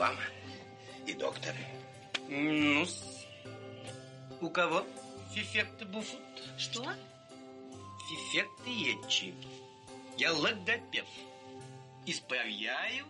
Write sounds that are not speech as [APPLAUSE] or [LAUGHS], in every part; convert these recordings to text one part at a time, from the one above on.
вам и доктор. ну у кого фифекты буфут? Что? Фифекты ечи. Я логопед. Исправляю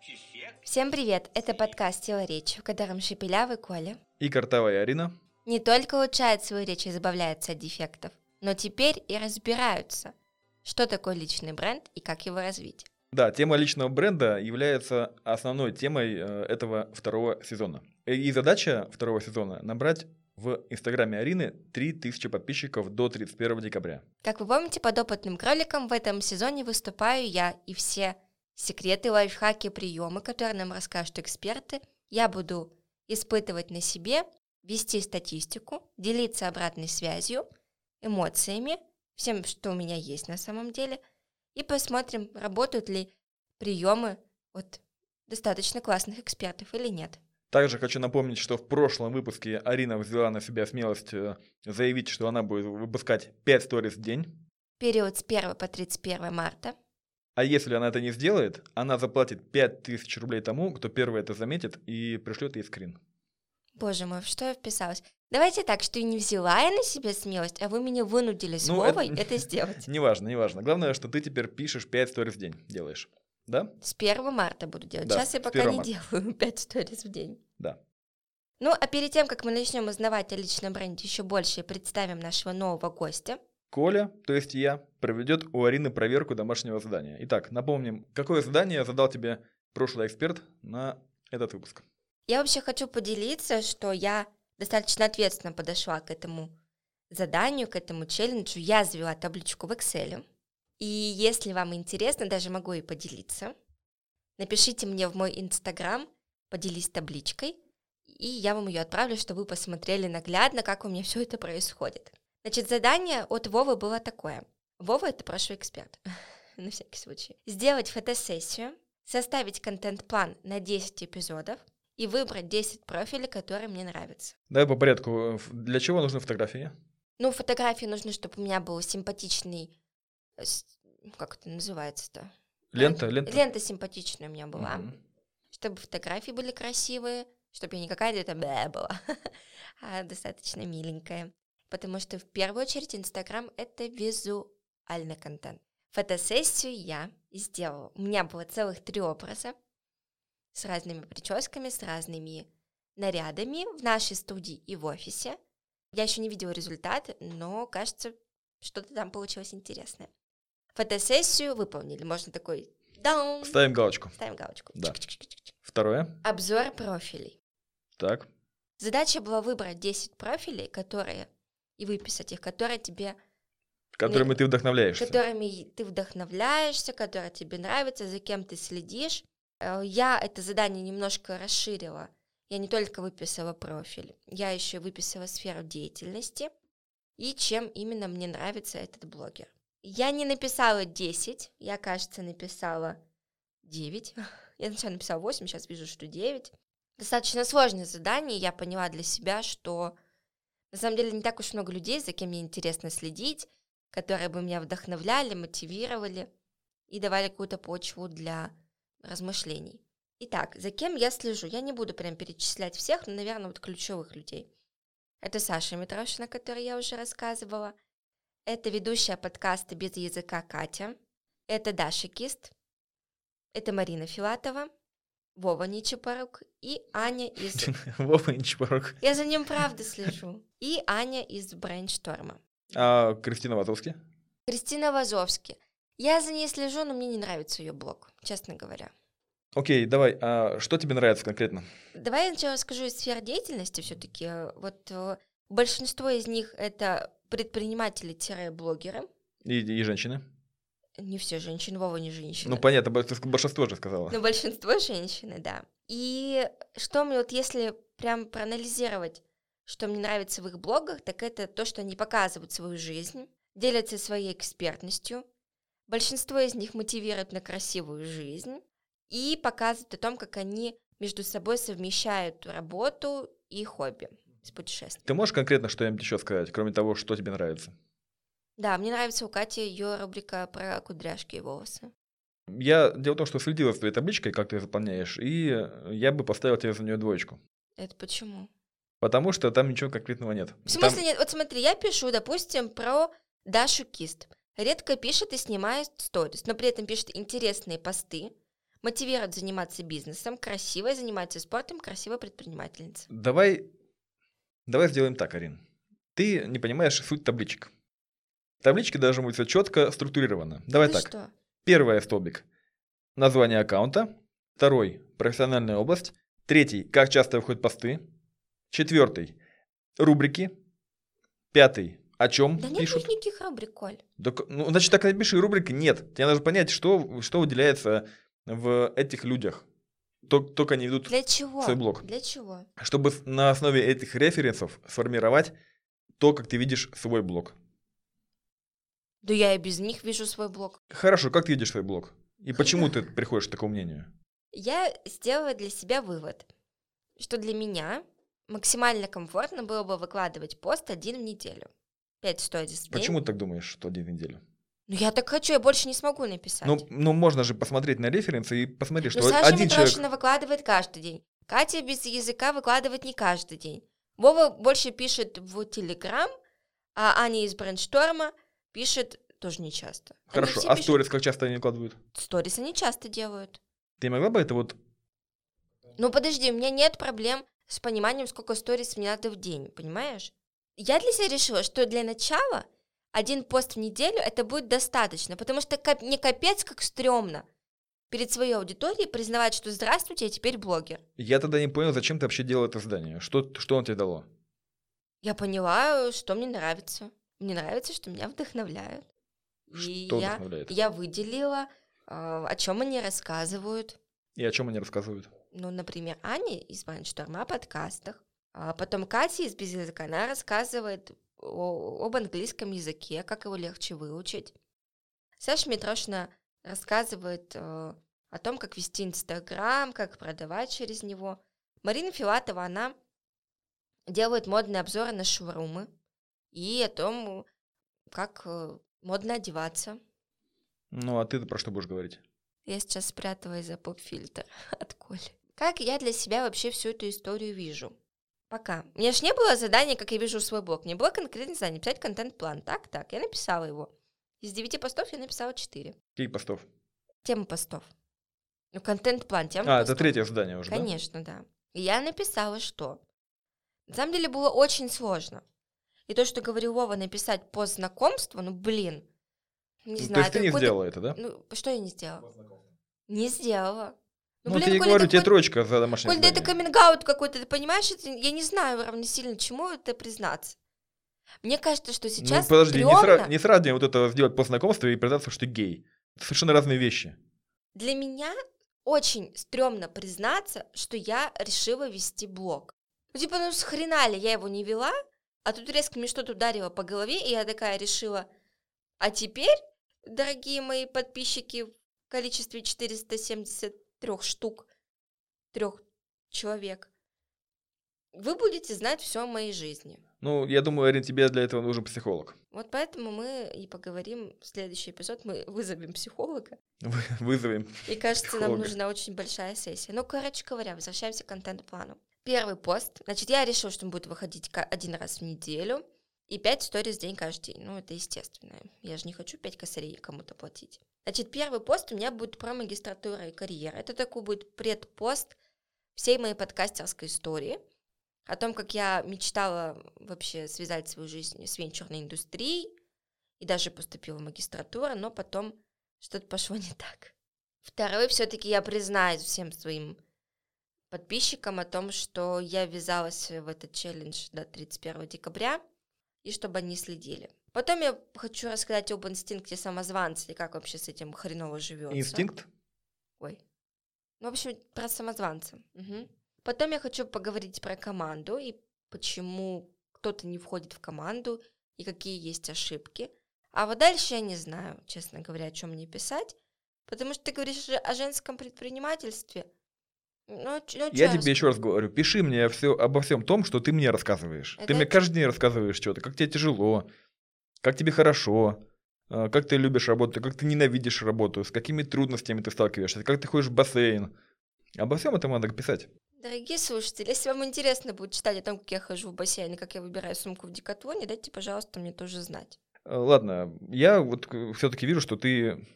фифект. Всем привет! Это подкаст «Сила речи», в котором Шепелявый Коля И Картавая Арина. не только улучшают свою речь и избавляются от дефектов, но теперь и разбираются, что такое личный бренд и как его развить. Да, тема личного бренда является основной темой э, этого второго сезона. И задача второго сезона – набрать в инстаграме Арины 3000 подписчиков до 31 декабря. Как вы помните, под опытным кроликом в этом сезоне выступаю я, и все секреты, лайфхаки, приемы, которые нам расскажут эксперты, я буду испытывать на себе, вести статистику, делиться обратной связью, эмоциями, всем, что у меня есть на самом деле, и посмотрим, работают ли приемы от достаточно классных экспертов или нет. Также хочу напомнить, что в прошлом выпуске Арина взяла на себя смелость э, заявить, что она будет выпускать 5 сториз в день. Период с 1 по 31 марта. А если она это не сделает, она заплатит 5000 рублей тому, кто первый это заметит и пришлет ей скрин. Боже мой, что я вписалась? Давайте так, что не взяла я на себя смелость, а вы меня вынудили с Ну, Вовой это- это сделать. [LAUGHS] Неважно, неважно. Главное, что ты теперь пишешь 5 сториз в день. Делаешь. Да? С 1 марта буду делать. Да, Сейчас я пока 1 не марта. делаю [LAUGHS] 5 сториз в день. Да. Ну, а перед тем, как мы начнем узнавать о личном бренде еще больше и представим нашего нового гостя, Коля, то есть я, проведет у Арины проверку домашнего задания. Итак, напомним, какое задание задал тебе прошлый эксперт на этот выпуск. я вообще хочу поделиться, что я достаточно ответственно подошла к этому заданию, к этому челленджу. Я завела табличку в Excel. И если вам интересно, даже могу и поделиться. Напишите мне в мой Инстаграм, поделись табличкой, и я вам ее отправлю, чтобы вы посмотрели наглядно, как у меня все это происходит. Значит, задание от Вовы было такое. Вова — это прошлый эксперт, [LAUGHS] на всякий случай. Сделать фотосессию, составить контент-план на 10 эпизодов и выбрать 10 профилей, которые мне нравятся. Давай по порядку. Для чего нужны фотографии? Ну, фотографии нужны, чтобы у меня был симпатичный... э, Как это называется-то? Лента, лента. Лента симпатичная у меня была. Мгм. Чтобы фотографии были красивые, чтобы я не какая-то там была, [LAUGHS] а достаточно миленькая. Потому что в первую очередь Инстаграм — это визуальный контент. Фотосессию я сделала. У меня было целых три образа с разными прическами, с разными нарядами в нашей студии и в офисе. Я еще не видела результат, но кажется, что-то там получилось интересное. Фотосессию выполнили. Можно такой даун. Ставим галочку. Ставим галочку. Да. Второе. Обзор профилей. Так. Задача была выбрать 10 профилей, которые и выписать их, которые тебе, Которыми ты вдохновляешься. которыми ты вдохновляешься, которые тебе нравятся, за кем ты следишь. Э, Я это задание немножко расширила. Я не только выписала профиль, я еще выписала сферу деятельности и чем именно мне нравится этот блогер. Я не написала 10, я, кажется, написала 9. [LAUGHS] Я сначала написала 8, сейчас вижу, что 9. Достаточно сложное задание, я поняла для себя, что на самом деле не так уж много людей, за кем мне интересно следить, которые бы меня вдохновляли, мотивировали и давали какую-то почву для размышлений. Итак, за кем я слежу? Я не буду прям перечислять всех, но, наверное, вот ключевых людей. Это Саша Митрошина, о которой я уже рассказывала. Это ведущая подкаста «Без языка» Катя. Это Даша Кист. Это Марина Филатова. Вова Ничепорук и Аня из... [LAUGHS] Вова Ничпорок. Я за ним правда слежу. И Аня из Брейншторма. А Кристина Вазовски? Кристина Вазовски. Я за ней слежу, но мне не нравится ее блог, честно говоря. Окей, давай. А что тебе нравится конкретно? Давай я сначала скажу из сфер деятельности все-таки. Вот э, большинство из них это предприниматели-блогеры. И, и женщины? Не все женщины, Вова не женщина. Ну, понятно, большинство же сказала. Но большинство женщины, да. И что мне вот если прям проанализировать, что мне нравится в их блогах, так это то, что они показывают свою жизнь, делятся своей экспертностью. Большинство из них мотивируют на красивую жизнь и показывают о том, как они между собой совмещают работу и хобби с путешествием. Ты можешь конкретно что-нибудь еще сказать, кроме того, что тебе нравится? Да, мне нравится у Кати ее рубрика про кудряшки и волосы. Я дело в том, что следила за твоей табличкой, как ты ее заполняешь, и я бы поставил тебе за нее двоечку. Это почему? Потому что там ничего конкретного нет. В смысле Там- нет? Вот смотри, я пишу, допустим, про Дашу Кист. Редко пишет и снимает сторис, но при этом пишет интересные посты, мотивирует заниматься бизнесом, красиво занимается спортом, красивая предпринимательница. Давай, давай сделаем так, Арин. Ты не понимаешь суть табличек. Таблички должны быть все четко структурировано. Давай Ты так. что? Первый столбик. Название аккаунта. Второй. Профессиональная область. Третий. Как часто выходят посты. Четвертый. Рубрики. Пятый. О чем Да нет пишут. никаких рубрик, Коль. Да к- ну, значит, так напиши рубрики. Нет. Тебе нужно понять, что, что выделяется в этих людях. То- Только они ведут, Для чего? свой блог. Для чего? чтобы на основе этих референсов сформировать то, как ты видишь свой блог. Да я и без них вижу свой блог. Хорошо, как ты видишь свой блог? И почему [LAUGHS] ты приходишь к такому мнению? Я сделала для себя вывод, что для меня максимально комфортно было бы выкладывать пост один в неделю. Пять сторис в день. Почему ты так думаешь, что один в неделю? Ну я так хочу, я больше не смогу написать. Ну, ну, можно же посмотреть на референсы и посмотреть, Ну, что Саша один человек... Митрошина выкладывает каждый день. Катя без языка выкладывает не каждый день. Вова больше пишет в Телеграм, а Аня из Брейншторма пишет тоже не часто. Хорошо, а пишут- сторис как часто они выкладывают? Сторис они часто делают. Ты могла бы это вот... Ну подожди, у меня нет проблем с пониманием, сколько сторис мне надо в день, понимаешь? Я для себя решила, что для начала один пост в неделю это будет достаточно, потому что мне капец как стрёмно перед своей аудиторией признавать, что здравствуйте, я теперь блогер. Я тогда не понял, зачем ты вообще делал это задание. Что, что он тебе дало? Я поняла, что мне нравится. Мне нравится, что меня вдохновляют. И Что я, вдохновляет? я выделила, а, о чем они рассказывают. И о чем они рассказывают? Ну, например, Аня из Брайншторма о подкастах. А потом Катя из Без языка, она рассказывает о- об английском языке, как его легче выучить. Саша Митрошина рассказывает э, о том, как вести Инстаграм, как продавать через него. Марина Филатова, она делает модные обзоры на шоурумы и о том, как э, модно одеваться. Ну, а ты про что будешь говорить? Я сейчас спрятала за поп-фильтр [LAUGHS] от Коли. Как я для себя вообще всю эту историю вижу? Пока. У меня же не было задания, как я вижу свой блог. Мне было конкретное задание, писать контент-план. Так, так, я написала его. Из девяти постов я написала четыре. Каких постов? Тема постов. Ну, контент-план, тема А, это постов. третье задание уже, да? Конечно, да. И я написала, что? На самом деле было очень сложно. И то, что говорил Вова, написать пост знакомства, ну, блин. Не Ну, знаю. То есть ты это не сделала это, да? Ну, что я не сделала? Не сделала. Ну, блин, ты и Коля, говорю, тебе троечка за домашнее Коль, да это задание. каминг какой-то, ты понимаешь? Это, я не знаю равносильно чему это признаться. Мне кажется, что сейчас ну, подожди, не, стрёмно. сра- не сразу мне вот это сделать пост знакомства и признаться, что ты гей. Это совершенно разные вещи. Для меня очень стрёмно признаться, что я решила вести блог. Ну, типа, ну, с хрена ли я его не вела, а тут резко мне что-то ударило по голове, и я такая решила, а теперь, дорогие мои подписчики, в количестве 473 штук, трех человек, вы будете знать все о моей жизни. Ну, я думаю, Арин, тебе для этого нужен психолог. Вот поэтому мы и поговорим в следующий эпизод, мы вызовем психолога, Вы- Вызовем. И кажется, нам Психолога. нужна очень большая сессия. Ну, короче говоря, возвращаемся к контент-плану. Первый пост. Значит, я решила, что он будет выходить один раз в неделю. И 5 сториз в день каждый день. Ну, это естественно. Я же не хочу 5 косарей кому-то платить. Значит, первый пост у меня будет про магистратуру и карьеру. Это такой будет предпост всей моей подкастерской истории. О том, как я мечтала вообще связать свою жизнь с венчурной индустрией. И даже поступила в магистратуру, но потом что-то пошло [LAUGHS] не так. Второй, все-таки я признаюсь всем своим подписчикам о том, что я ввязалась в этот челлендж до 31 декабря, и чтобы они следили. Потом я хочу рассказать об инстинкте самозванца и как вообще с этим хреново живется. Инстинкт? Ой. Ну, в общем, про самозванца. Мгм. Потом я хочу поговорить про команду и почему кто-то не входит в команду и какие есть ошибки. А вот дальше я не знаю, честно говоря, о чем мне писать, потому что ты говоришь о женском предпринимательстве. Ну, ну, Я тебе еще раз говорю, пиши мне все, обо всем том, что ты мне рассказываешь. Это ты мне каждый день рассказываешь что-то, как тебе тяжело, как тебе хорошо, э, как ты любишь работу, как ты ненавидишь работу, с какими трудностями ты сталкиваешься, как ты ходишь в бассейн. Обо всем этом надо писать. Дорогие слушатели, если вам интересно будет читать о том, как я хожу в бассейн и как я выбираю сумку в Декатлоне, дайте, пожалуйста, мне тоже знать. Э, ладно, я вот все-таки вижу, что ты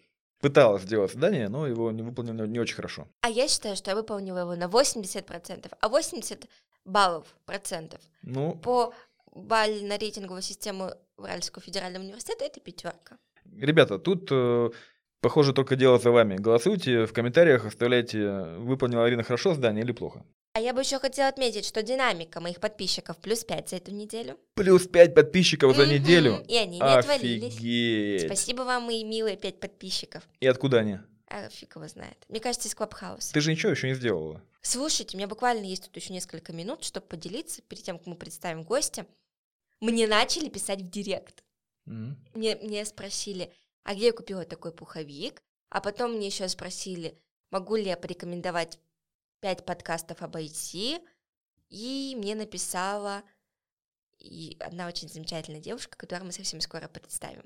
пыталась сделать задание, но его не выполнено не очень хорошо. А я считаю, что я выполнила его на 80%, а 80 баллов процентов Ну, по бально-рейтинговой систему Уральского федерального университета это пятерка. ребята, тут э, похоже только дело за вами. Голосуйте в комментариях, оставляйте, выполнила Арина хорошо задание или плохо. А я бы еще хотела отметить, что динамика моих подписчиков плюс 5 за эту неделю. Плюс 5 подписчиков за неделю. И они не отвалились. Спасибо вам, мои милые 5 подписчиков. И откуда они? А фиг его знает. Мне кажется, из Клабхауса. Ты же ничего еще не сделала. Слушайте, у меня буквально есть тут еще несколько минут, чтобы поделиться перед тем, как мы представим гостя. Мне начали писать в директ. М. Мне, мне спросили, а где я купила такой пуховик? А потом мне еще спросили, могу ли я порекомендовать пять подкастов об IT? И мне написала и одна очень замечательная девушка, которую мы совсем скоро представим.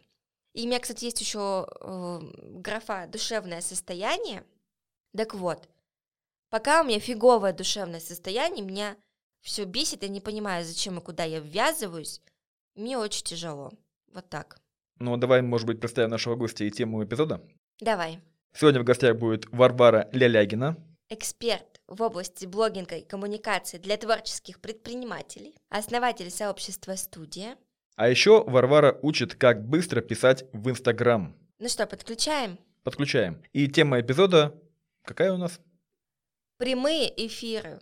И у меня, кстати, есть еще э, графа «душевное состояние». Так вот, пока у меня фиговое душевное состояние, меня все бесит, я не понимаю, зачем и куда я ввязываюсь. Мне очень тяжело. Вот так. Ну, давай, может быть, представим нашего гостя и тему эпизода. Давай. Сегодня в гостях будет Варвара Лялягина. Эксперт в области блогинга и коммуникации для творческих предпринимателей, основатель сообщества «Студия». А еще Варвара учит, как быстро писать в Инстаграм. Ну что, подключаем? Подключаем. И тема эпизода какая у нас? Прямые эфиры.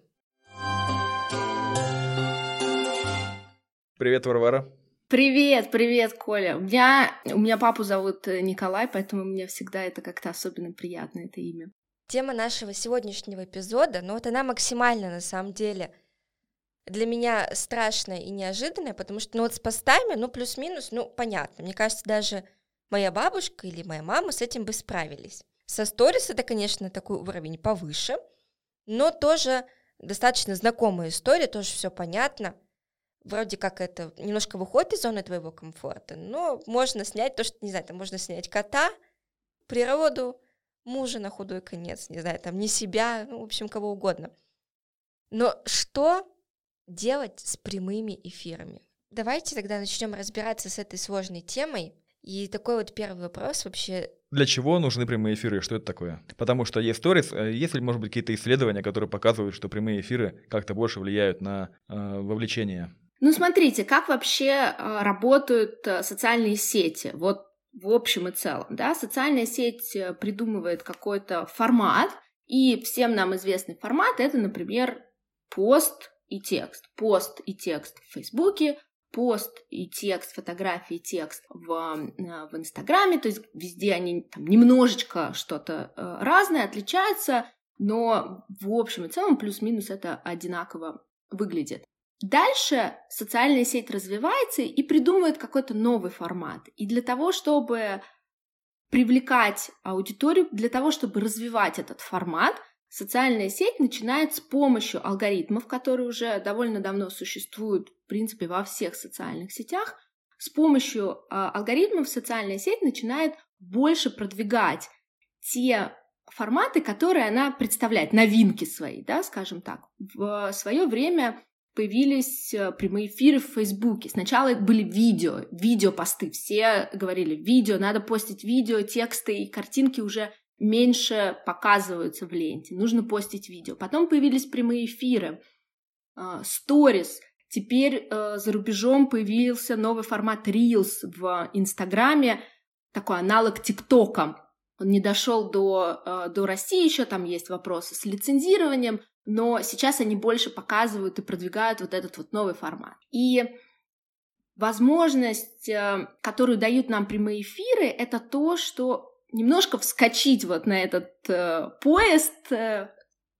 Привет, Варвара. Привет, привет, Коля. У меня, у меня папу зовут э, Николай, поэтому мне всегда это как-то особенно приятно, это имя. Тема нашего сегодняшнего эпизода, ну вот она максимально на самом деле для меня страшная и неожиданная, потому что ну вот с постами, ну плюс-минус, ну понятно. Мне кажется, даже моя бабушка или моя мама с этим бы справились. Со сторис это, конечно, такой уровень повыше, но тоже достаточно знакомая история, тоже все понятно. Вроде как это немножко выходит из зоны твоего комфорта, но можно снять то, что, не знаю, там можно снять кота, природу, мужа на худой конец, не знаю, там не себя, ну, в общем, кого угодно. Но что делать с прямыми эфирами? Давайте тогда начнем разбираться с этой сложной темой. И такой вот первый вопрос вообще, Для чего нужны прямые эфиры? Что это такое? Потому что есть сторис, э, есть ли, может быть, какие-то исследования, которые показывают, что прямые эфиры как-то больше влияют на э, вовлечение? Ну, смотрите, как вообще э, работают э, социальные сети? Вот в общем и целом, да, социальная сеть э, придумывает какой-то формат, и всем нам известный формат — это, например, пост и текст. Пост и текст в Фейсбуке, пост и текст, фотографии, текст в, э, в Инстаграме, то есть везде они там немножечко что-то э, разное, отличаются, но в общем и целом плюс-минус это одинаково выглядит. Дальше социальная сеть развивается и придумывает какой-то новый формат. И для того, чтобы привлекать аудиторию, для того, чтобы развивать этот формат, социальная сеть начинает с помощью алгоритмов, которые уже довольно давно существуют, в принципе, во всех социальных сетях, с помощью э, алгоритмов социальная сеть начинает больше продвигать те форматы, которые она представляет, новинки свои, да, скажем так. В свое время появились э, прямые эфиры в Фейсбуке. Сначала были видео, видеопосты. Все говорили, видео, надо постить видео, тексты и картинки уже меньше показываются в ленте. Нужно постить видео. Потом появились прямые эфиры, сторис. Теперь э, за рубежом появился новый формат Reels в Инстаграме, такой аналог ТикТока. Он не дошел до, э, до России еще, там есть вопросы с лицензированием, но сейчас они больше показывают и продвигают вот этот вот новый формат. И возможность, э, которую дают нам прямые эфиры, это то, что немножко вскочить вот на этот э, поезд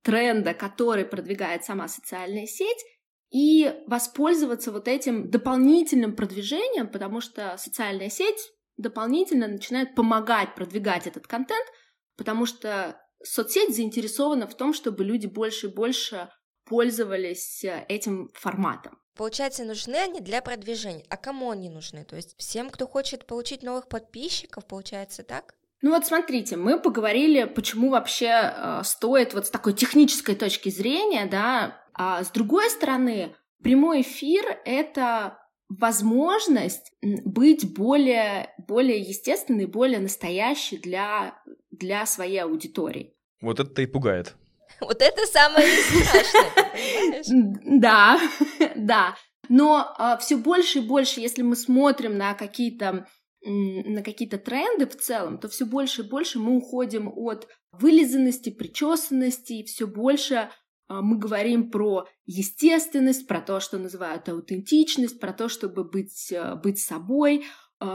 тренда, который продвигает сама социальная сеть, и воспользоваться вот этим дополнительным продвижением, потому что социальная сеть дополнительно начинает помогать продвигать этот контент, потому что соцсеть заинтересована в том, чтобы люди больше и больше пользовались э, этим форматом. Получается, нужны они для продвижения. А кому они нужны? То есть всем, кто хочет получить новых подписчиков, получается так? Ну вот смотрите, мы поговорили, почему вообще э, стоит вот с такой технической точки зрения, да, а с другой стороны, прямой эфир — это возможность быть более, более естественной, более настоящей для, для своей аудитории. Вот это и пугает. [LAUGHS] Вот это самое страшное, Да, [LAUGHS] да. Но а, все больше и больше, если мы смотрим на какие-то на какие-то тренды в целом, то все больше и больше мы уходим от вылизанности, причесанности, и все больше мы говорим про естественность, про то, что называют аутентичность, про то, чтобы быть, а, быть собой.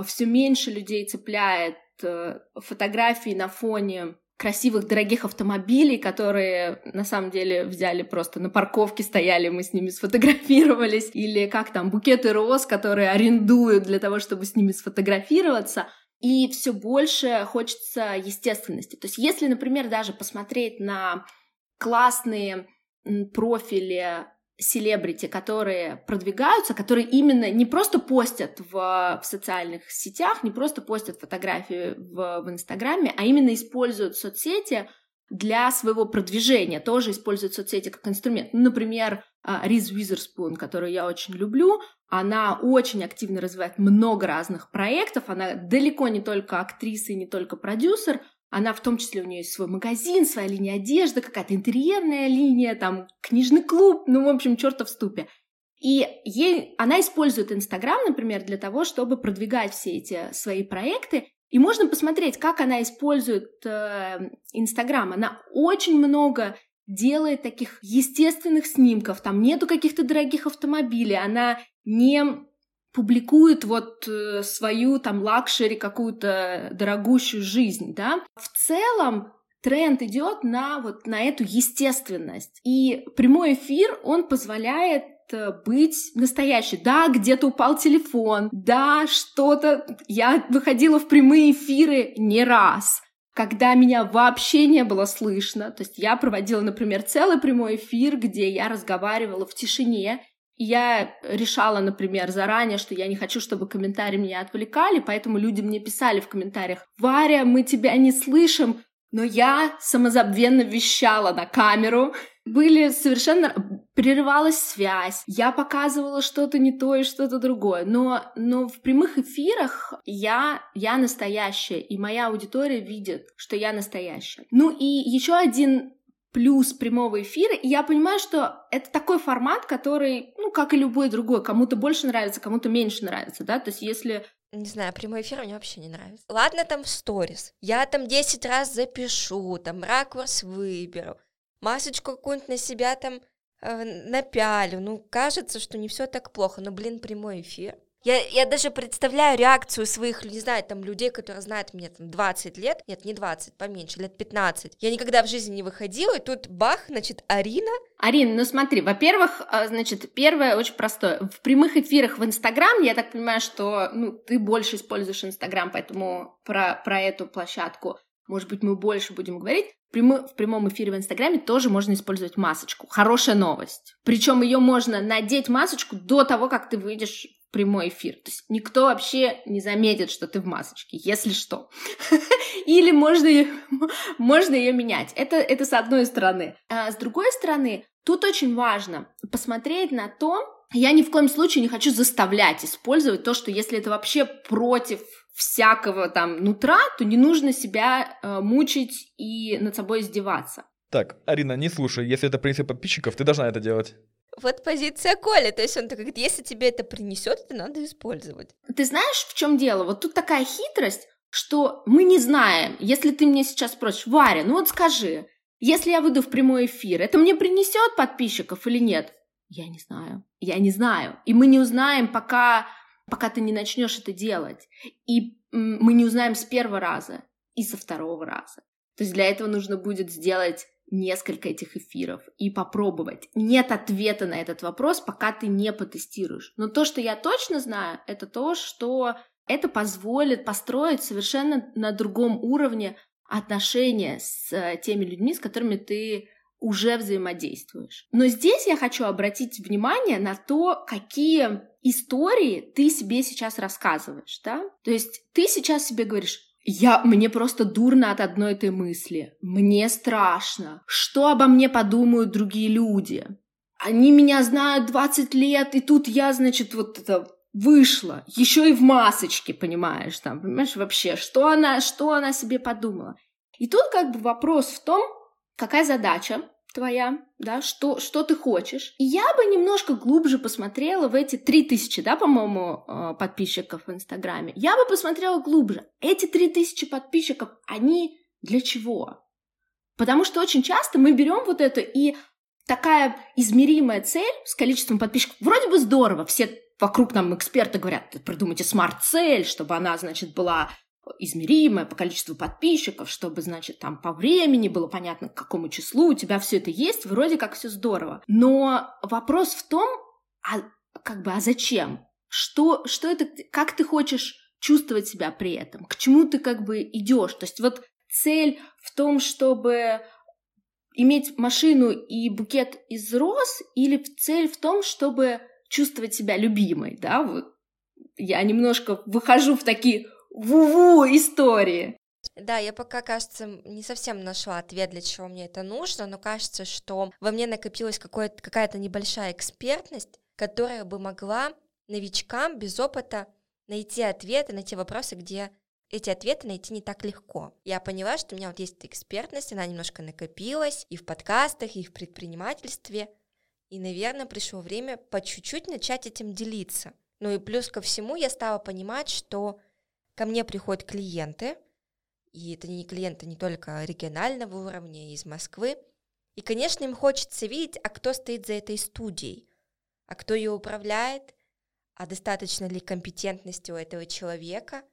Все меньше людей цепляет э, фотографии на фоне красивых, дорогих автомобилей, которые на самом деле взяли просто на парковке стояли, мы с ними сфотографировались, или как там, букеты роз, которые арендуют для того, чтобы с ними сфотографироваться. И все больше хочется естественности. То есть, если, например, даже посмотреть на классные профили селебрити, которые продвигаются, которые именно не просто постят в, в социальных сетях, не просто постят фотографии в, в Инстаграме, а именно используют соцсети для своего продвижения, тоже используют соцсети как инструмент. Ну, например, а, Риз Уизерспун, которую я очень люблю, она очень активно развивает много разных проектов, она далеко не только актриса и не только продюсер, она в том числе, у нее есть свой магазин, своя линия одежды, какая-то интерьерная линия, там, книжный клуб, ну, в общем, чертов ступе. И ей, она использует Инстаграм, например, для того, чтобы продвигать все эти свои проекты. И можно посмотреть, как она использует э, Инстаграм. Э, она очень много делает таких естественных снимков. Там нету каких-то дорогих автомобилей. Она не публикует вот э, свою там luxury, какую-то дорогущую жизнь, да. В целом тренд идет на вот на эту естественность. И прямой эфир, он позволяет э, быть настоящей. Да, где-то упал телефон, да, что-то... Я выходила в прямые эфиры не раз, когда меня вообще не было слышно. То есть я проводила, например, целый прямой эфир, где я разговаривала в тишине, я решала, например, заранее, что я не хочу, чтобы комментарии меня отвлекали, поэтому люди мне писали в комментариях, «Варя, мы тебя не слышим», но я самозабвенно вещала на камеру. Были совершенно... Прерывалась связь, я показывала что-то не то и что-то другое. Но, но в прямых эфирах я, я настоящая, и моя аудитория видит, что я настоящая. Ну и еще один плюс прямого эфира. И я понимаю, что это такой формат, который, ну, как и любой другой, кому-то больше нравится, кому-то меньше нравится, да, то есть если не знаю, прямой эфир мне вообще не нравится. Ладно, там сторис. Я там 10 раз запишу, там ракурс выберу, масочку какую-нибудь на себя там э, напялю. Ну, кажется, что не все так плохо, но, блин, прямой эфир. Я, я даже представляю реакцию своих, не знаю, там, людей, которые знают меня там 20 лет, нет, не 20, поменьше, лет 15. Я никогда в жизни не выходила, и тут бах, значит, Арина. Арина, ну смотри, во-первых, а, значит, первое очень простое. В прямых эфирах в Инстаграм, я так понимаю, что, ну, ты больше используешь Инстаграм, поэтому про, про эту площадку, может быть, мы больше будем говорить. Прямы, в прямом эфире в Инстаграме тоже можно использовать масочку. Хорошая новость. Причем ее можно надеть масочку до того, как ты выйдешь прямой эфир. То есть никто вообще не заметит, что ты в масочке, если что. [LAUGHS] Или можно ее, [LAUGHS] можно ее менять. Это, это с одной стороны. А с другой стороны, тут очень важно посмотреть на то, я ни в коем случае не хочу заставлять использовать то, что если это вообще против всякого там нутра, то не нужно себя э, мучить и над собой издеваться. Так, Арина, не слушай, если это принцип подписчиков, ты должна это делать. Вот позиция Коли, то есть он говорит, если тебе это принесет, это надо использовать. Ты знаешь, в чем дело? Вот тут такая хитрость, что мы не знаем. Если ты мне сейчас спросишь, Варя, ну вот скажи, если я выйду в прямой эфир, это мне принесет подписчиков или нет? Я не знаю. Я не знаю. И мы не узнаем, пока, пока ты не начнешь это делать. И мы не узнаем с первого раза и со второго раза. То есть для этого нужно будет сделать несколько этих эфиров и попробовать. Нет ответа на этот вопрос, пока ты не потестируешь. Но то, что я точно знаю, это то, что это позволит построить совершенно на другом уровне отношения с э, теми людьми, с которыми ты уже взаимодействуешь. Но здесь я хочу обратить внимание на то, какие истории ты себе сейчас рассказываешь, да? То есть ты сейчас себе говоришь, я, мне просто дурно от одной этой мысли. Мне страшно. Что обо мне подумают другие люди? Они меня знают 20 лет, и тут я, значит, вот это вышла. Еще и в масочке, понимаешь, там, понимаешь, вообще, что она, что она себе подумала. И тут как бы вопрос в том, какая задача твоя, да, что, что ты хочешь. И я бы немножко глубже посмотрела в эти три тысячи, да, по-моему, э, подписчиков в Инстаграме. Я бы посмотрела глубже. Эти три тысячи подписчиков, они для чего? Потому что очень часто мы берем вот это и такая измеримая цель с количеством подписчиков. Вроде бы здорово, все вокруг нам эксперты говорят, придумайте смарт-цель, чтобы она, значит, была измеримое по количеству подписчиков, чтобы, значит, там по времени было понятно, к какому числу у тебя все это есть, вроде как все здорово. Но вопрос в том, а как бы, а зачем? Что, что это, как ты хочешь чувствовать себя при этом? К чему ты как бы идешь? То есть вот цель в том, чтобы иметь машину и букет из роз, или цель в том, чтобы чувствовать себя любимой, да, вот я немножко выхожу в такие ву-ву истории. Да, я пока, кажется, не совсем нашла ответ, для чего мне это нужно, но кажется, что во мне накопилась какая-то небольшая экспертность, которая бы могла новичкам без опыта найти ответы на те вопросы, где эти ответы найти не так легко. Я поняла, что у меня вот есть эта экспертность, она немножко накопилась и в подкастах, и в предпринимательстве, и, наверное, пришло время по чуть-чуть начать этим делиться. Ну и плюс ко всему я стала понимать, что ко мне приходят клиенты, и это не клиенты не только регионального уровня, а из Москвы, и, конечно, им хочется видеть, а кто стоит за этой студией, а кто ее управляет, а достаточно ли компетентности у этого человека,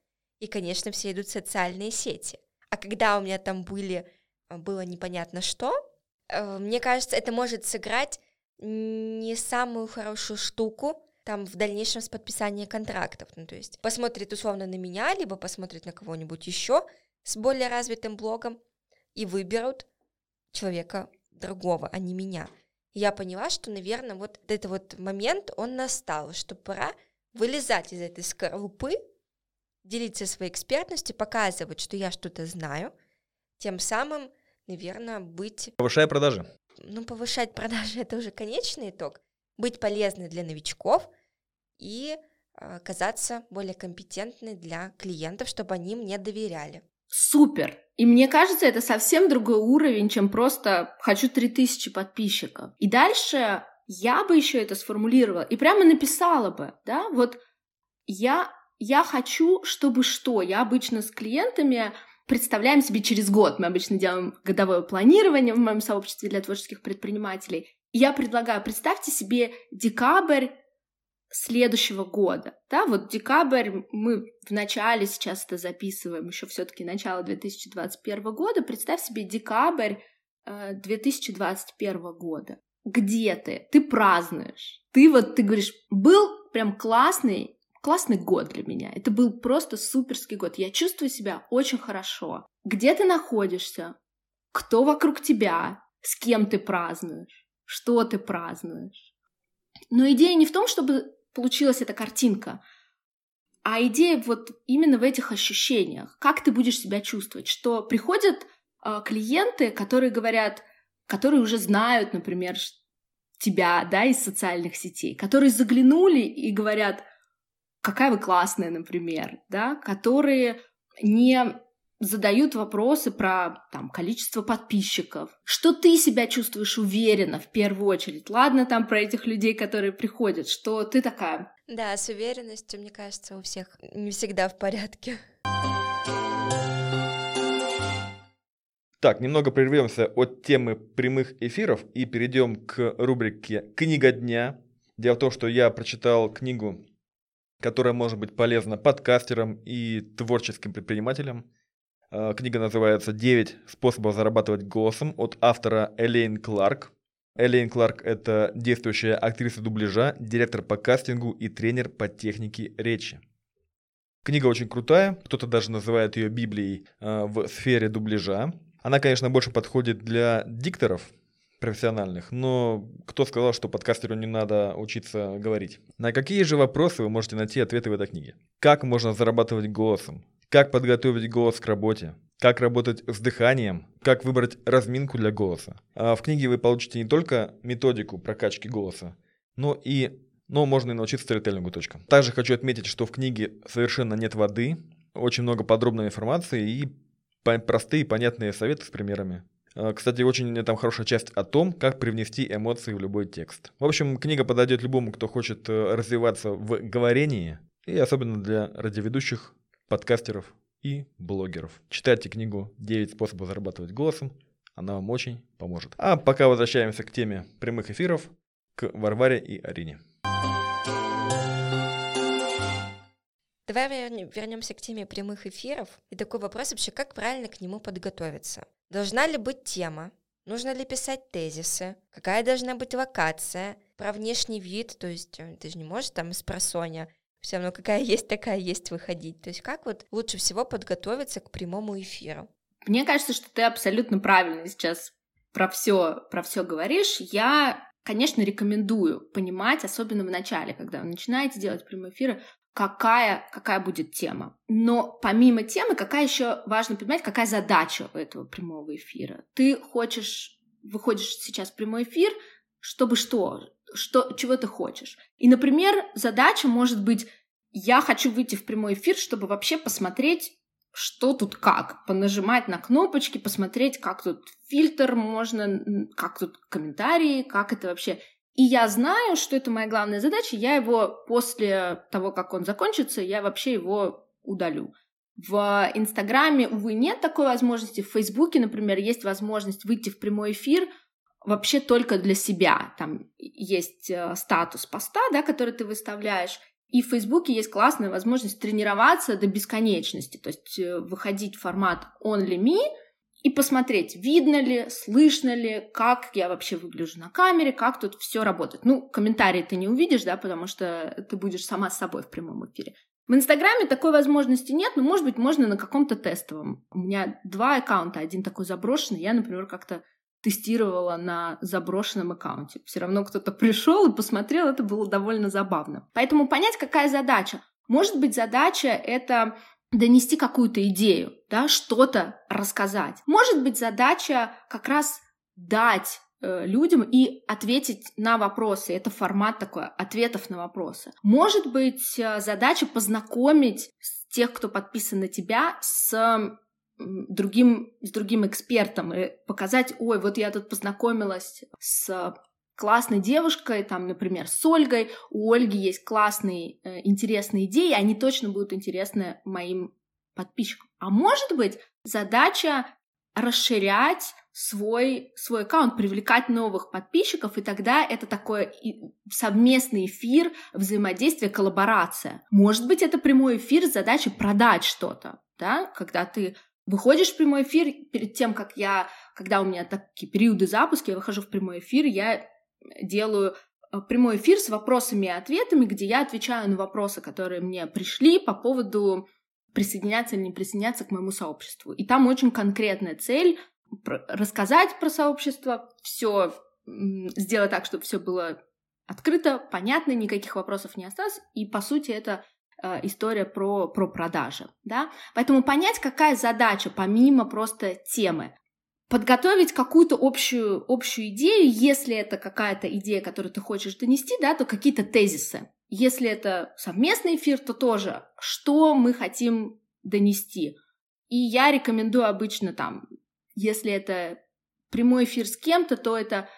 и, конечно, все идут в социальные сети. А когда у меня там были, было непонятно что, э, мне кажется, это может сыграть не самую хорошую штуку, там в дальнейшем с подписанием контрактов. Ну, то есть посмотрит условно на меня, либо посмотрит на кого-нибудь еще с более развитым блогом и выберут человека другого, а не меня. И я поняла, что, наверное, вот этот вот момент, он настал, что пора вылезать из этой скорлупы, делиться своей экспертностью, показывать, что я что-то знаю, тем самым, наверное, быть... Повышая продажи. Ну, повышать продажи — это уже конечный итог. Быть полезной для новичков, и а, казаться более компетентной для клиентов, чтобы они мне доверяли. Супер! И мне кажется, это совсем другой уровень, чем просто «хочу 3000 подписчиков». И дальше я бы еще это сформулировала и прямо написала бы, да, вот я, я хочу, чтобы что? Я обычно с клиентами представляем себе через год. Мы обычно делаем годовое планирование в моем сообществе для творческих предпринимателей. Я предлагаю, представьте себе декабрь следующего года. Да, вот декабрь, мы в начале сейчас это записываем, еще все-таки начало 2021 года. Представь себе декабрь 2021 э, года. Где ты? Ты празднуешь. Ты вот, ты говоришь, был прям классный, классный год для меня. Это был просто суперский год. Я чувствую себя очень хорошо. Где ты находишься? Кто вокруг тебя? С кем ты празднуешь? Что ты празднуешь? Но идея не в том, чтобы получилась эта картинка. А идея вот именно в этих ощущениях. Как ты будешь себя чувствовать? Что приходят э, клиенты, которые говорят, которые уже знают, например, тебя, да, из социальных сетей, которые заглянули и говорят, какая вы классная, например, да, которые не задают вопросы про там, количество подписчиков, что ты себя чувствуешь уверенно в первую очередь. Ладно, там про этих людей, которые приходят, что ты такая. Да, с уверенностью, мне кажется, у всех не всегда в порядке. Так, немного прервемся от темы прямых эфиров и перейдем к рубрике «Книга дня». Дело в том, что я прочитал книгу, которая может быть полезна подкастерам и творческим предпринимателям. Э, книга называется «9 способов зарабатывать голосом» от автора Элейн Кларк. Элейн Кларк – это действующая актриса дубляжа, директор по кастингу и тренер по технике речи. Книга очень крутая, кто-то даже называет ее Библией э, в сфере дубляжа. Она, конечно, больше подходит для дикторов, профессиональных, но кто сказал, что подкастеру не надо учиться говорить? На какие же вопросы вы можете найти ответы в этой книге? Как можно зарабатывать голосом? Как подготовить голос к работе? Как работать с дыханием? Как выбрать разминку для голоса? А в книге вы получите не только методику прокачки голоса, но и но можно и научиться. Точка. Также хочу отметить, что в книге совершенно нет воды, очень много подробной информации и простые понятные советы с примерами. А, кстати, очень там хорошая часть о том, как привнести эмоции в любой текст. В общем, книга подойдет любому, кто хочет э, развиваться в говорении, и особенно для радиоведущих, подкастеров и блогеров. Читайте книгу «9 способов зарабатывать голосом», она вам очень поможет. А пока возвращаемся к теме прямых эфиров, к Варваре и Арине. Давай вернемся к теме прямых эфиров. И такой вопрос вообще, как правильно к нему подготовиться? Должна ли быть тема? Нужно ли писать тезисы? Какая должна быть локация? Про внешний вид, то есть э, ты же не можешь там из просоня все равно какая есть, такая есть выходить. То есть как вот лучше всего подготовиться к прямому эфиру? Мне кажется, что ты абсолютно правильно сейчас про все про все говоришь. Я, конечно, рекомендую понимать, особенно в начале, когда вы начинаете делать прямые эфиры, какая, какая будет тема. Но помимо темы, какая еще важно понимать, какая задача у этого прямого эфира. Ты хочешь, выходишь сейчас в прямой эфир, чтобы что? что чего ты хочешь. И, например, задача может быть, я хочу выйти в прямой эфир, чтобы вообще посмотреть, что тут как, понажимать на кнопочки, посмотреть, как тут фильтр можно, как тут комментарии, как это вообще. И я знаю, что это моя главная задача, я его после того, как он закончится, я вообще его удалю. В Инстаграме, увы, нет такой возможности. В Фейсбуке, например, есть возможность выйти в прямой эфир вообще только для себя. Там есть э, статус поста, да, который ты выставляешь, и в Фейсбуке есть классная возможность тренироваться до бесконечности, то есть э, выходить в формат only me — и посмотреть, видно ли, слышно ли, как я вообще выгляжу на камере, как тут все работает. Ну, комментарии ты не увидишь, да, потому что ты будешь сама с собой в прямом эфире. В Инстаграме такой возможности нет, но, может быть, можно на каком-то тестовом. У меня два аккаунта, один такой заброшенный. Я, например, как-то тестировала на заброшенном аккаунте. Все равно кто-то пришел и посмотрел, это было довольно забавно. Поэтому понять, какая задача. Может быть, задача — это донести какую-то идею, да, что-то рассказать. Может быть, задача как раз дать э, людям и ответить на вопросы. Это формат такой ответов на вопросы. Может быть, э, задача познакомить тех, кто подписан на тебя, с другим, с другим экспертом и показать, ой, вот я тут познакомилась с классной девушкой, там, например, с Ольгой. У Ольги есть классные, э, интересные идеи, они точно будут интересны моим подписчикам. А может быть, задача расширять свой, свой аккаунт, привлекать новых подписчиков, и тогда это такой совместный эфир, взаимодействие, коллаборация. Может быть, это прямой эфир с задачей продать что-то, да, когда ты выходишь в прямой эфир, перед тем, как я, когда у меня такие периоды запуска, я выхожу в прямой эфир, я делаю э, прямой эфир с вопросами и ответами, где я отвечаю на вопросы, которые мне пришли по поводу присоединяться или не присоединяться к моему сообществу. И там очень конкретная цель рассказать про сообщество, все сделать так, чтобы все было открыто, понятно, никаких вопросов не осталось. И по сути это история про, про продажи. Да? Поэтому понять, какая задача помимо просто темы подготовить какую-то общую, общую идею, если это какая-то идея, которую ты хочешь донести, да, то какие-то тезисы. Если это совместный эфир, то тоже, что мы хотим донести. И я рекомендую обычно там, если это прямой эфир с кем-то, то это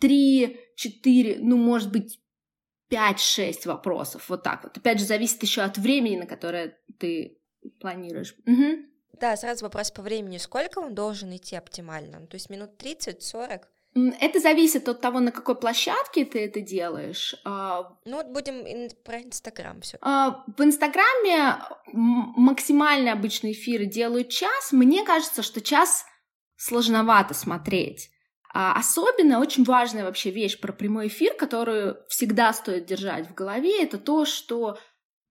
3, 4, ну, может быть, 5-6 вопросов, вот так вот. Опять же, зависит еще от времени, на которое ты планируешь. Угу. Да, сразу вопрос по времени. Сколько он должен идти оптимально? То есть минут 30-40? Это зависит от того, на какой площадке ты это делаешь. А, ну вот будем про Инстаграм все. А, в Инстаграме максимально обычные эфиры делают час. Мне кажется, что час сложновато смотреть. А особенно очень важная вообще вещь про прямой эфир, которую всегда стоит держать в голове, это то, что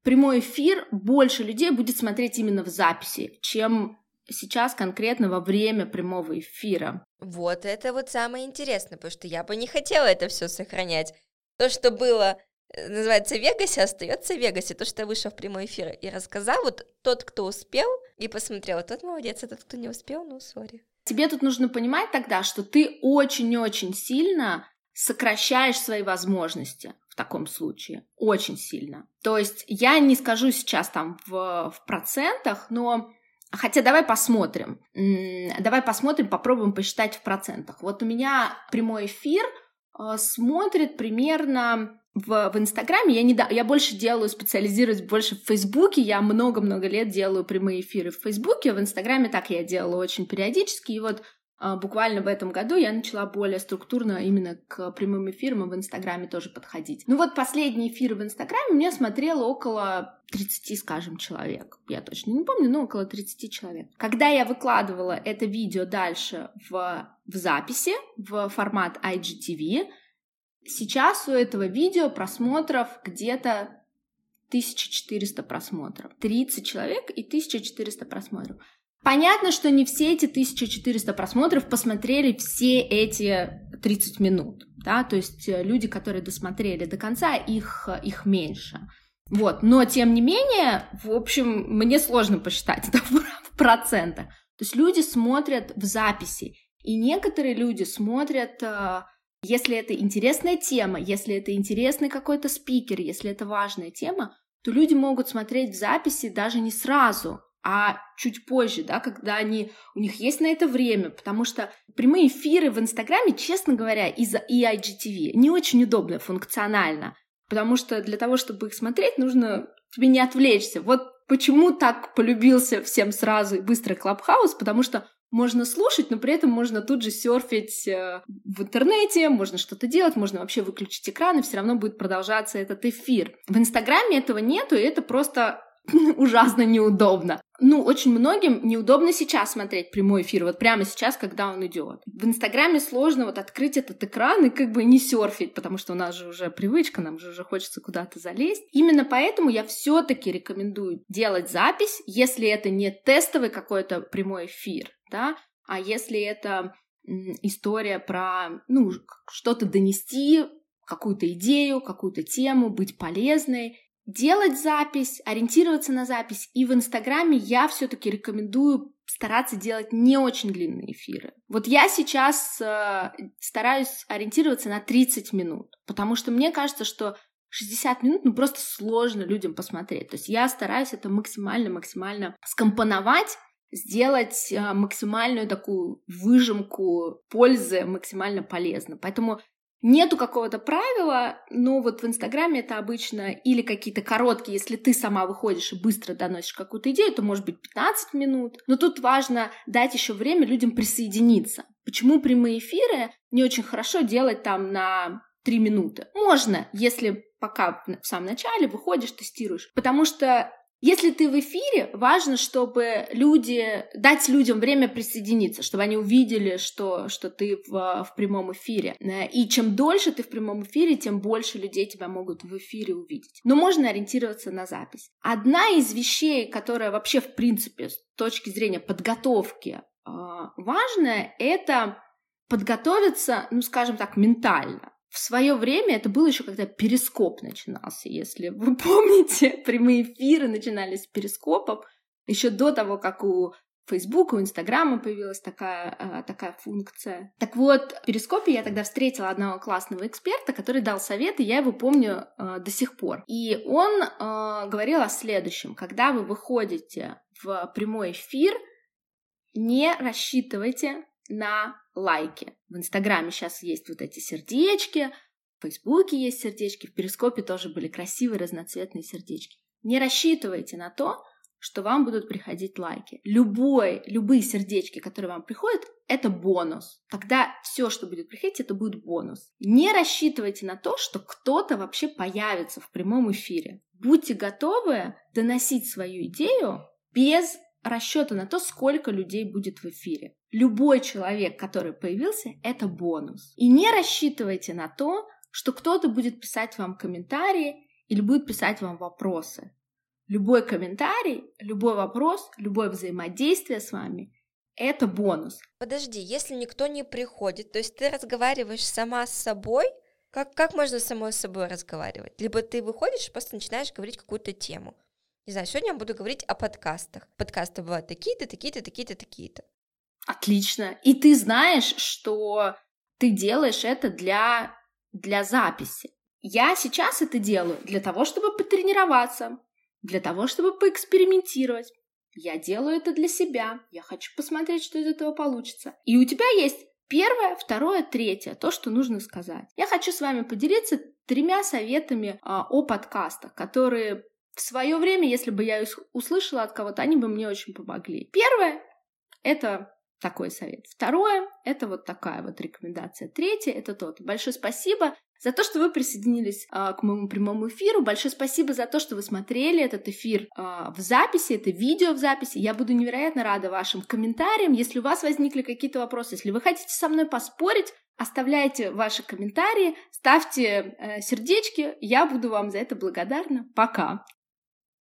прямой эфир больше людей будет смотреть именно в записи, чем сейчас конкретно во время прямого эфира. Вот это вот самое интересное, потому что я бы не хотела это все сохранять. То, что было э, называется Вегасе, остается в Вегасе. То, что я вышел в прямой эфир и рассказал, вот тот, кто успел и посмотрел, тот молодец, а тот, кто не успел, ну, сори. Тебе тут нужно понимать тогда, что ты очень-очень сильно сокращаешь свои возможности в таком случае. Очень сильно. То есть я не скажу сейчас там в, в процентах, но Хотя давай посмотрим. Давай посмотрим, попробуем посчитать в процентах. Вот у меня прямой эфир э, смотрит примерно в, в Инстаграме. Я, не, да, я больше делаю, специализируюсь больше в Фейсбуке. Я много-много лет делаю прямые эфиры в Фейсбуке. В Инстаграме так я делала очень периодически. И вот а, буквально в этом году я начала более структурно именно к прямым эфирам в Инстаграме тоже подходить. Ну вот последний эфир в Инстаграме мне смотрело около 30, скажем, человек. Я точно не помню, но около 30 человек. Когда я выкладывала это видео дальше в, в записи, в формат IGTV, сейчас у этого видео просмотров где-то 1400 просмотров. 30 человек и 1400 просмотров. Понятно, что не все эти 1400 просмотров посмотрели все эти 30 минут, да, то есть э, люди, которые досмотрели до конца, их, их меньше. Вот, но тем не менее, в общем, мне сложно посчитать это в процентах. То есть люди смотрят в записи, и некоторые люди смотрят, э, если это интересная тема, если это интересный какой-то спикер, если это важная тема, то люди могут смотреть в записи даже не сразу, а чуть позже, да, когда они, у них есть на это время, потому что прямые эфиры в Инстаграме, честно говоря, из-за EIGTV не очень удобно функционально, потому что для того, чтобы их смотреть, нужно тебе не отвлечься. Вот почему так полюбился всем сразу и быстро Клабхаус, потому что можно слушать, но при этом можно тут же серфить э, в интернете, можно что-то делать, можно вообще выключить экран, и все равно будет продолжаться этот эфир. В Инстаграме этого нету, и это просто [LAUGHS] ужасно неудобно. Ну, очень многим неудобно сейчас смотреть прямой эфир, вот прямо сейчас, когда он идет. В Инстаграме сложно вот открыть этот экран и как бы не серфить, потому что у нас же уже привычка, нам же уже хочется куда-то залезть. Именно поэтому я все-таки рекомендую делать запись, если это не тестовый какой-то прямой эфир, да, а если это история про, ну, что-то донести, какую-то идею, какую-то тему, быть полезной, делать запись, ориентироваться на запись. И в Инстаграме я все-таки рекомендую стараться делать не очень длинные эфиры. Вот я сейчас э, стараюсь ориентироваться на 30 минут, потому что мне кажется, что 60 минут, ну, просто сложно людям посмотреть. То есть я стараюсь это максимально-максимально скомпоновать, сделать э, максимальную такую выжимку пользы максимально полезно. Поэтому Нету какого-то правила, но вот в Инстаграме это обычно или какие-то короткие, если ты сама выходишь и быстро доносишь какую-то идею, то может быть 15 минут. Но тут важно дать еще время людям присоединиться. Почему прямые эфиры не очень хорошо делать там на 3 минуты? Можно, если пока в самом начале выходишь, тестируешь. Потому что если ты в эфире, важно, чтобы люди, дать людям время присоединиться, чтобы они увидели, что, что ты в, в прямом эфире. И чем дольше ты в прямом эфире, тем больше людей тебя могут в эфире увидеть. Но можно ориентироваться на запись. Одна из вещей, которая вообще, в принципе, с точки зрения подготовки а, важная, это подготовиться, ну, скажем так, ментально. В свое время это было еще когда перископ начинался, если [LAUGHS] вы помните, прямые эфиры начинались с перископов, еще до того, как у Фейсбука, у Инстаграма появилась такая, э, такая функция. Так вот, в Перископе я тогда встретила одного классного эксперта, который дал совет, и я его помню э, до сих пор. И он э, говорил о следующем. Когда вы выходите в прямой эфир, не рассчитывайте на лайки. В Инстаграме сейчас есть вот эти сердечки, в Фейсбуке есть сердечки, в Перископе тоже были красивые разноцветные сердечки. Не рассчитывайте на то, что вам будут приходить лайки. Любой, любые сердечки, которые вам приходят, это бонус. Тогда все, что будет приходить, это будет бонус. Не рассчитывайте на то, что кто-то вообще появится в прямом эфире. Будьте готовы доносить свою идею без расчета на то, сколько людей будет в эфире. Любой человек, который появился, это бонус. И не рассчитывайте на то, что кто-то будет писать вам комментарии или будет писать вам вопросы. любой комментарий, любой вопрос, любое взаимодействие с вами — это бонус. Подожди, если никто не приходит, то есть ты разговариваешь сама с собой, как, как можно самой с собой разговаривать? Либо ты выходишь и просто начинаешь говорить какую-то тему. Не знаю, сегодня я буду говорить о подкастах. Подкасты бывают такие-то, такие-то, такие-то, такие-то. Отлично. И ты знаешь, что ты делаешь это для, для записи. Я сейчас это делаю для того, чтобы потренироваться, для того, чтобы поэкспериментировать. Я делаю это для себя. Я хочу посмотреть, что из этого получится. И у тебя есть первое, второе, третье, то, что нужно сказать. Я хочу с вами поделиться тремя советами а, о подкастах, которые в свое время, если бы я их услышала от кого-то, они бы мне очень помогли. Первое — это такой совет. Второе — это вот такая вот рекомендация. Третье — это тот. Большое спасибо за то, что вы присоединились а, к моему прямому эфиру. Большое спасибо за то, что вы смотрели этот эфир а, в записи, это видео в записи. Я буду невероятно рада вашим комментариям. Если у вас возникли какие-то вопросы, если вы хотите со мной поспорить, оставляйте ваши комментарии, ставьте э, сердечки. Я буду вам за это благодарна. Пока.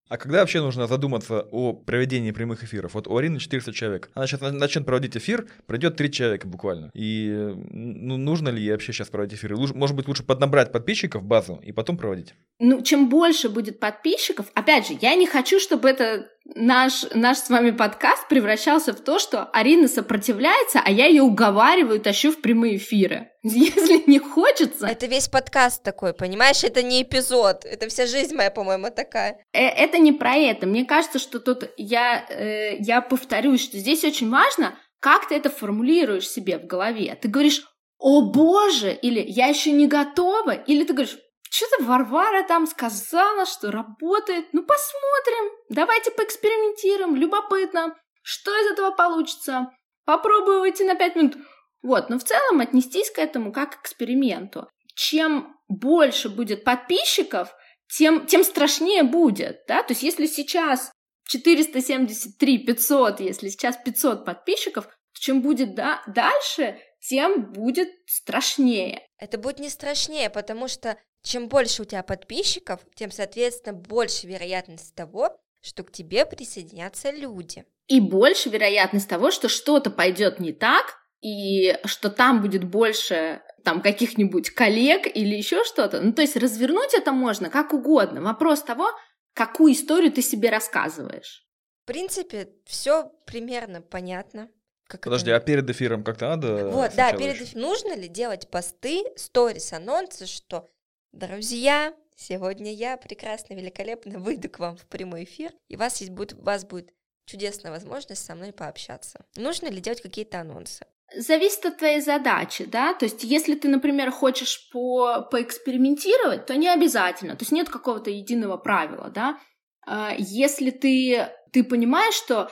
А когда вообще нужно задуматься о проведении прямых эфиров? Вот у Арины 400 человек. Она сейчас начнет проводить эфир, пройдет 3 человека буквально. И ну, нужно ли ей вообще сейчас проводить эфиры? Может быть, лучше поднабрать подписчиков базу и потом проводить? Ну, чем больше будет подписчиков, опять же, я не хочу, чтобы это наш, наш с вами подкаст превращался в то, что Арина сопротивляется, а я ее уговариваю, тащу в прямые эфиры. [LAUGHS] Если не хочется... Это весь подкаст такой, понимаешь? Это не эпизод. Это вся жизнь моя, по-моему, такая. Э, это не про это. Мне кажется, что тут я, э, я повторюсь, что здесь очень важно, как ты это формулируешь себе в голове. Ты говоришь, о боже, или я еще не готова, или ты говоришь, что-то Варвара там сказала, что работает. Ну, посмотрим. Давайте поэкспериментируем. Любопытно. Что из этого получится? Попробую выйти на пять минут. Вот, но в целом отнестись к этому как к эксперименту. Чем больше будет подписчиков, тем, тем страшнее будет, да, то есть если сейчас 473, 500, если сейчас 500 подписчиков, чем будет да, дальше, тем будет страшнее. Это будет не страшнее, потому что чем больше у тебя подписчиков, тем, соответственно, больше вероятность того, что к тебе присоединятся люди. И больше вероятность того, что что-то пойдет не так, и что там будет больше там каких-нибудь коллег или еще что-то. Ну, то есть развернуть это можно как угодно. Вопрос того, какую историю ты себе рассказываешь. В принципе, все примерно понятно. Как Подожди, это... а перед эфиром как-то надо? Вот, да, перед эфиром. Нужно ли делать посты, сторис, анонсы, что Друзья, сегодня я прекрасно, великолепно выйду к вам в прямой эфир, и у вас, есть, будет, у вас будет чудесная возможность со мной пообщаться. Нужно ли делать какие-то анонсы? Зависит от твоей задачи, да, то есть если ты, например, хочешь по поэкспериментировать, то не обязательно, то есть нет какого-то единого правила, да. А, если ты, ты понимаешь, что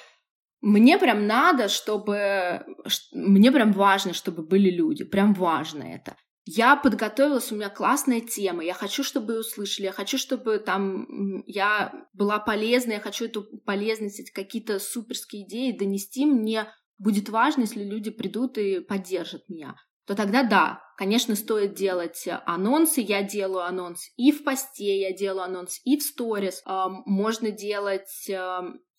мне прям надо, чтобы... Мне прям важно, чтобы были люди, прям важно это я подготовилась, у меня классная тема, я хочу, чтобы ее услышали, я хочу, чтобы там я была полезна, я хочу эту полезность, эти какие-то суперские идеи донести, мне будет важно, если люди придут и поддержат меня то тогда да, конечно, стоит делать анонсы. Я делаю анонс и в посте, я делаю анонс и в сторис. Можно делать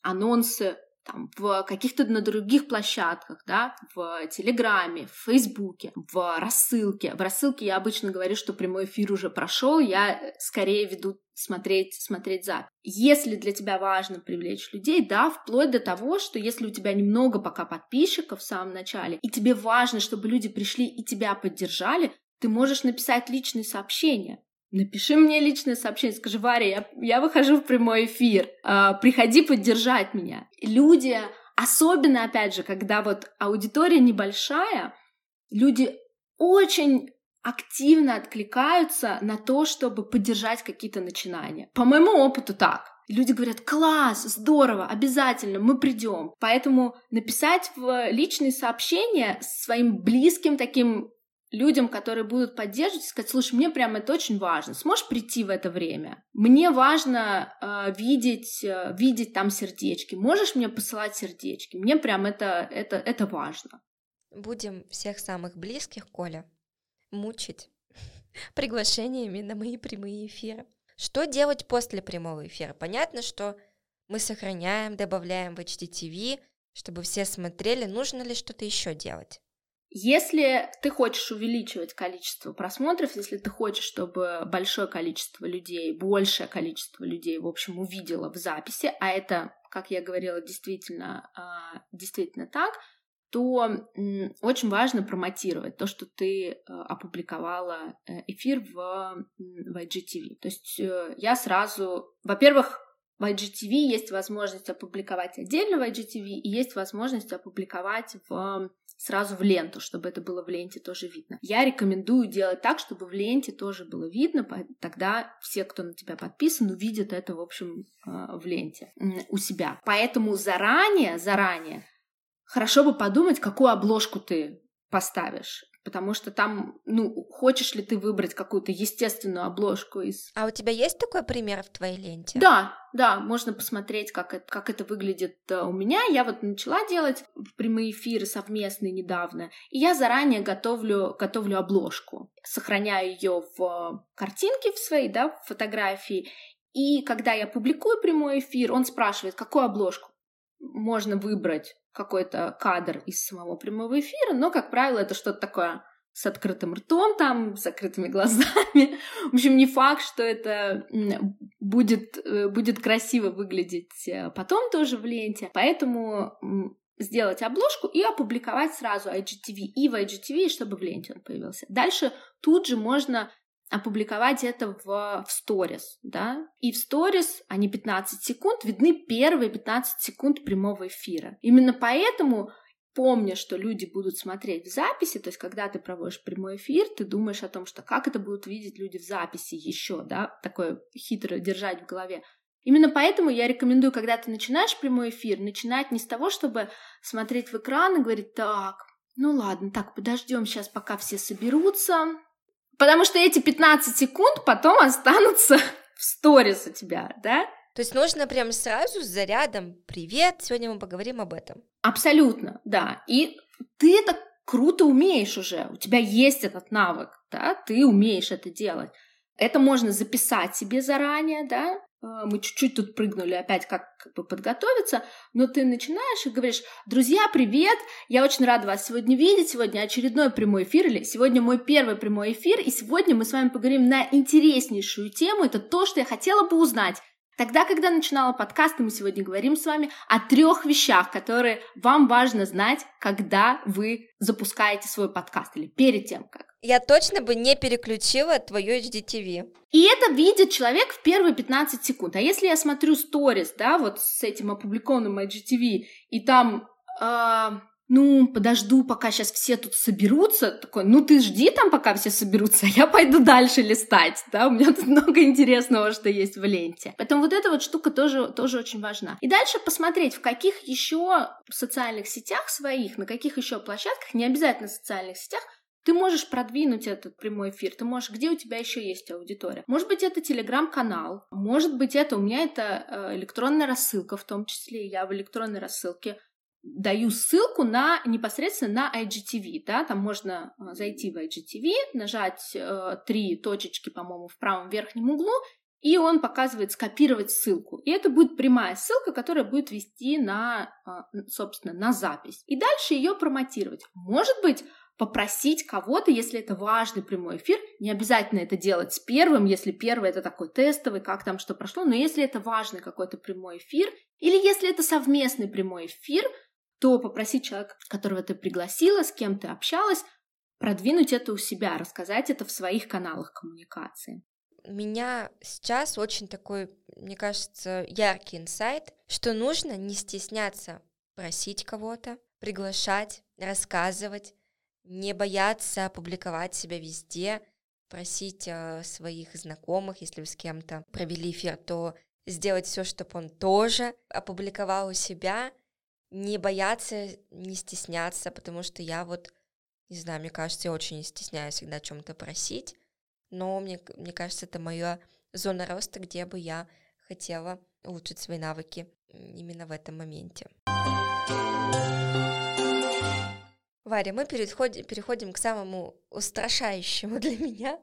анонсы там, в каких-то на других площадках, да, в Телеграме, в Фейсбуке, в рассылке. В рассылке я обычно говорю, что прямой эфир уже прошел, я скорее веду смотреть, смотреть за. Если для тебя важно привлечь людей, да, вплоть до того, что если у тебя немного пока подписчиков в самом начале, и тебе важно, чтобы люди пришли и тебя поддержали, ты можешь написать личные сообщения. Напиши мне личное сообщение, скажи, Варя, я, я выхожу в прямой эфир, э, приходи поддержать меня. Люди, особенно, опять же, когда вот аудитория небольшая, люди очень активно откликаются на то, чтобы поддержать какие-то начинания. По моему опыту так. Люди говорят, класс, здорово, обязательно, мы придем. Поэтому написать в личные сообщения своим близким таким людям, которые будут поддерживать, сказать, слушай, мне прям это очень важно, сможешь прийти в это время? Мне важно э, видеть, э, видеть там сердечки, можешь мне посылать сердечки? Мне прям это, это, это важно. Будем всех самых близких, Коля, мучить [LAUGHS] приглашениями на мои прямые эфиры. Что делать после прямого эфира? Понятно, что мы сохраняем, добавляем в HDTV, чтобы все смотрели, нужно ли что-то еще делать. Если ты хочешь увеличивать количество просмотров, если ты хочешь, чтобы большое количество людей, большее количество людей, в общем, увидело в записи, а это, как я говорила, действительно, а, действительно так, то очень важно промотировать то, что ты э, опубликовала э, эфир в, в IGTV. То есть э, я сразу, во-первых, в IGTV есть возможность опубликовать отдельно в IGTV и есть возможность опубликовать в сразу в ленту, чтобы это было в ленте тоже видно. Я рекомендую делать так, чтобы в ленте тоже было видно, тогда все, кто на тебя подписан, увидят это, в общем, в ленте у себя. Поэтому заранее, заранее хорошо бы подумать, какую обложку ты поставишь. Потому что там, ну, хочешь ли ты выбрать какую-то естественную обложку из... А у тебя есть такой пример в твоей ленте? Да, да, можно посмотреть, как это, как это выглядит э, у меня. Я вот начала делать прямые эфиры совместные недавно, и я заранее готовлю, готовлю обложку, сохраняю ее в картинке в своей, да, в фотографии, и когда я публикую прямой эфир, он спрашивает, какую обложку можно выбрать какой-то кадр из самого прямого эфира, но, как правило, это что-то такое с открытым ртом, там, с закрытыми [LAUGHS] глазами. В общем, не факт, что это будет, э, будет красиво выглядеть э, потом тоже в ленте. Поэтому сделать обложку и опубликовать сразу IGTV и в IGTV, чтобы в ленте он появился. Дальше тут же можно опубликовать это в, в сторис, да, и в сторис, они 15 секунд, видны первые 15 секунд прямого эфира. Именно поэтому помня, что люди будут смотреть в записи, то есть когда ты проводишь прямой эфир, ты думаешь о том, что как это будут видеть люди в записи еще, да, такое хитро держать в голове. Именно поэтому я рекомендую, когда ты начинаешь прямой эфир, начинать не с того, чтобы смотреть в экран и говорить, так, ну ладно, так, подождем сейчас, пока все соберутся, Потому что эти 15 секунд потом останутся [LAUGHS] в сторис у тебя, да? То есть нужно прям сразу с зарядом «Привет, сегодня мы поговорим об этом». Абсолютно, да. И ты это круто умеешь уже, у тебя есть этот навык, да, ты умеешь это делать. Это можно записать себе заранее, да, мы чуть-чуть тут прыгнули опять, как, как бы подготовиться, но ты начинаешь и говоришь, друзья, привет, я очень рада вас сегодня видеть, сегодня очередной прямой эфир, или сегодня мой первый прямой эфир, и сегодня мы с вами поговорим на интереснейшую тему, это то, что я хотела бы узнать. Тогда, когда начинала подкаст, мы сегодня говорим с вами о трех вещах, которые вам важно знать, когда вы запускаете свой подкаст или перед тем, как. Я точно бы не переключила твою HDTV. И это видит человек в первые 15 секунд. А если я смотрю сторис, да, вот с этим опубликованным IGTV, и там э, ну, подожду, пока сейчас все тут соберутся, такой, ну ты жди там, пока все соберутся, а я пойду дальше листать, да, у меня тут [LAUGHS] много интересного, что есть в ленте. Поэтому вот эта вот штука тоже, тоже очень важна. И дальше посмотреть, в каких еще социальных сетях своих, на каких еще площадках, не обязательно социальных сетях, ты можешь продвинуть этот прямой эфир, ты можешь, где у тебя еще есть аудитория. Может быть, это телеграм-канал, может быть, это у меня это э, электронная рассылка, в том числе я в электронной рассылке даю ссылку на непосредственно на IGTV, да, там можно э, зайти в IGTV, нажать э, три точечки, по-моему, в правом верхнем углу, и он показывает скопировать ссылку. И это будет прямая ссылка, которая будет вести на, э, собственно, на запись. И дальше ее промотировать. Может быть, попросить кого-то, если это важный прямой эфир, не обязательно это делать с первым, если первый это такой тестовый, как там что прошло, но если это важный какой-то прямой эфир, или если это совместный прямой эфир, то попросить человека, которого ты пригласила, с кем ты общалась, продвинуть это у себя, рассказать это в своих каналах коммуникации. У меня сейчас очень такой, мне кажется, яркий инсайт, что нужно не стесняться просить кого-то, приглашать, рассказывать, не бояться опубликовать себя везде, просить э, своих знакомых, если вы с кем-то провели эфир, то сделать все, чтобы он тоже опубликовал у себя, не бояться, не стесняться, потому что я вот, не знаю, мне кажется, я очень стесняюсь всегда о чем-то просить, но мне, мне кажется, это моя зона роста, где бы я хотела улучшить свои навыки именно в этом моменте. Варя, мы переходим, переходим к самому устрашающему для меня.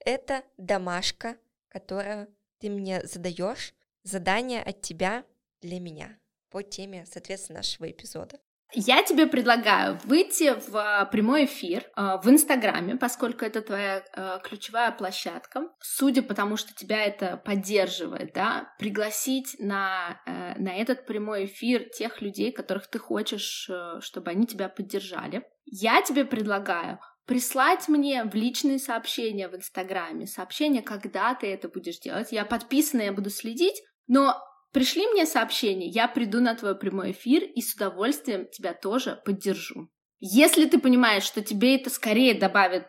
Это домашка, которую ты мне задаешь, задание от тебя для меня по теме, соответственно, нашего эпизода. Я тебе предлагаю выйти в а, прямой эфир а, в Инстаграме, поскольку это твоя а, ключевая площадка. Судя по тому, что тебя это поддерживает, да, пригласить на, э, на этот прямой эфир тех людей, которых ты хочешь, э, чтобы они тебя поддержали. Я тебе предлагаю прислать мне в личные сообщения в Инстаграме, сообщения, когда ты это будешь делать. Я подписана, я буду следить, но Пришли мне сообщение, я приду на твой прямой эфир и с удовольствием тебя тоже поддержу. Если ты понимаешь, что тебе это скорее добавит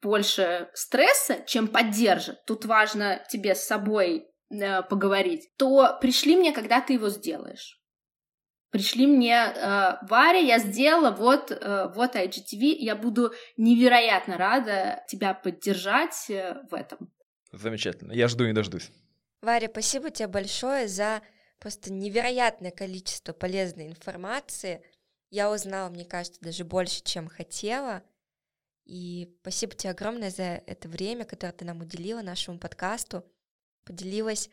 больше стресса, чем поддержит, тут важно тебе с собой э, поговорить, то пришли мне, когда ты его сделаешь. Пришли мне, э, Варя, я сделала, вот, э, вот IGTV, я буду невероятно рада тебя поддержать э, в этом. Замечательно, я жду не дождусь. Варя, спасибо тебе большое за просто невероятное количество полезной информации. Я узнала, мне кажется, даже больше, чем хотела. И спасибо тебе огромное за это время, которое ты нам уделила нашему подкасту. Поделилась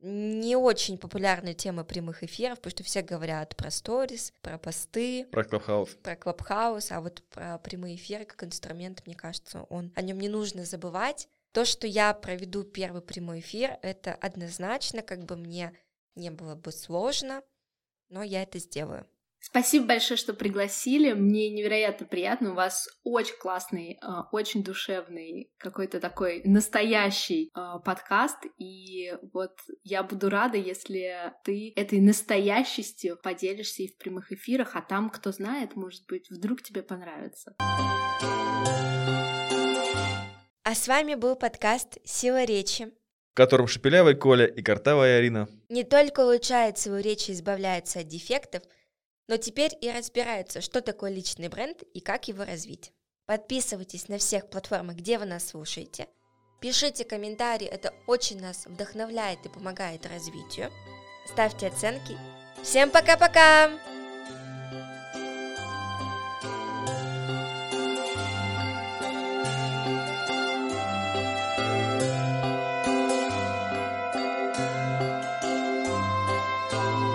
не очень популярной темой прямых эфиров, потому что все говорят про сторис, про посты, про клабхаус, про клабхаус, а вот про прямые эфиры как инструмент, мне кажется, он о нем не нужно забывать. То, что я проведу первый прямой эфир, это однозначно, как бы мне не было бы сложно, но я это сделаю. Спасибо большое, что пригласили. Мне невероятно приятно. У вас очень классный, а, очень душевный, какой-то такой настоящий а, подкаст. И вот я буду рада, если ты этой настоящестью поделишься и в прямых эфирах, а там, кто знает, может быть, вдруг тебе понравится. А с вами был подкаст «Сила речи», в котором Шепелявый Коля и Картавая Арина не только улучшают свою речь и избавляются от дефектов, но теперь и разбираются, что такое личный бренд и как его развить. Подписывайтесь на всех платформах, где вы нас слушаете. Пишите комментарии, это очень нас вдохновляет и помогает развитию. Ставьте оценки. Всем пока-пока!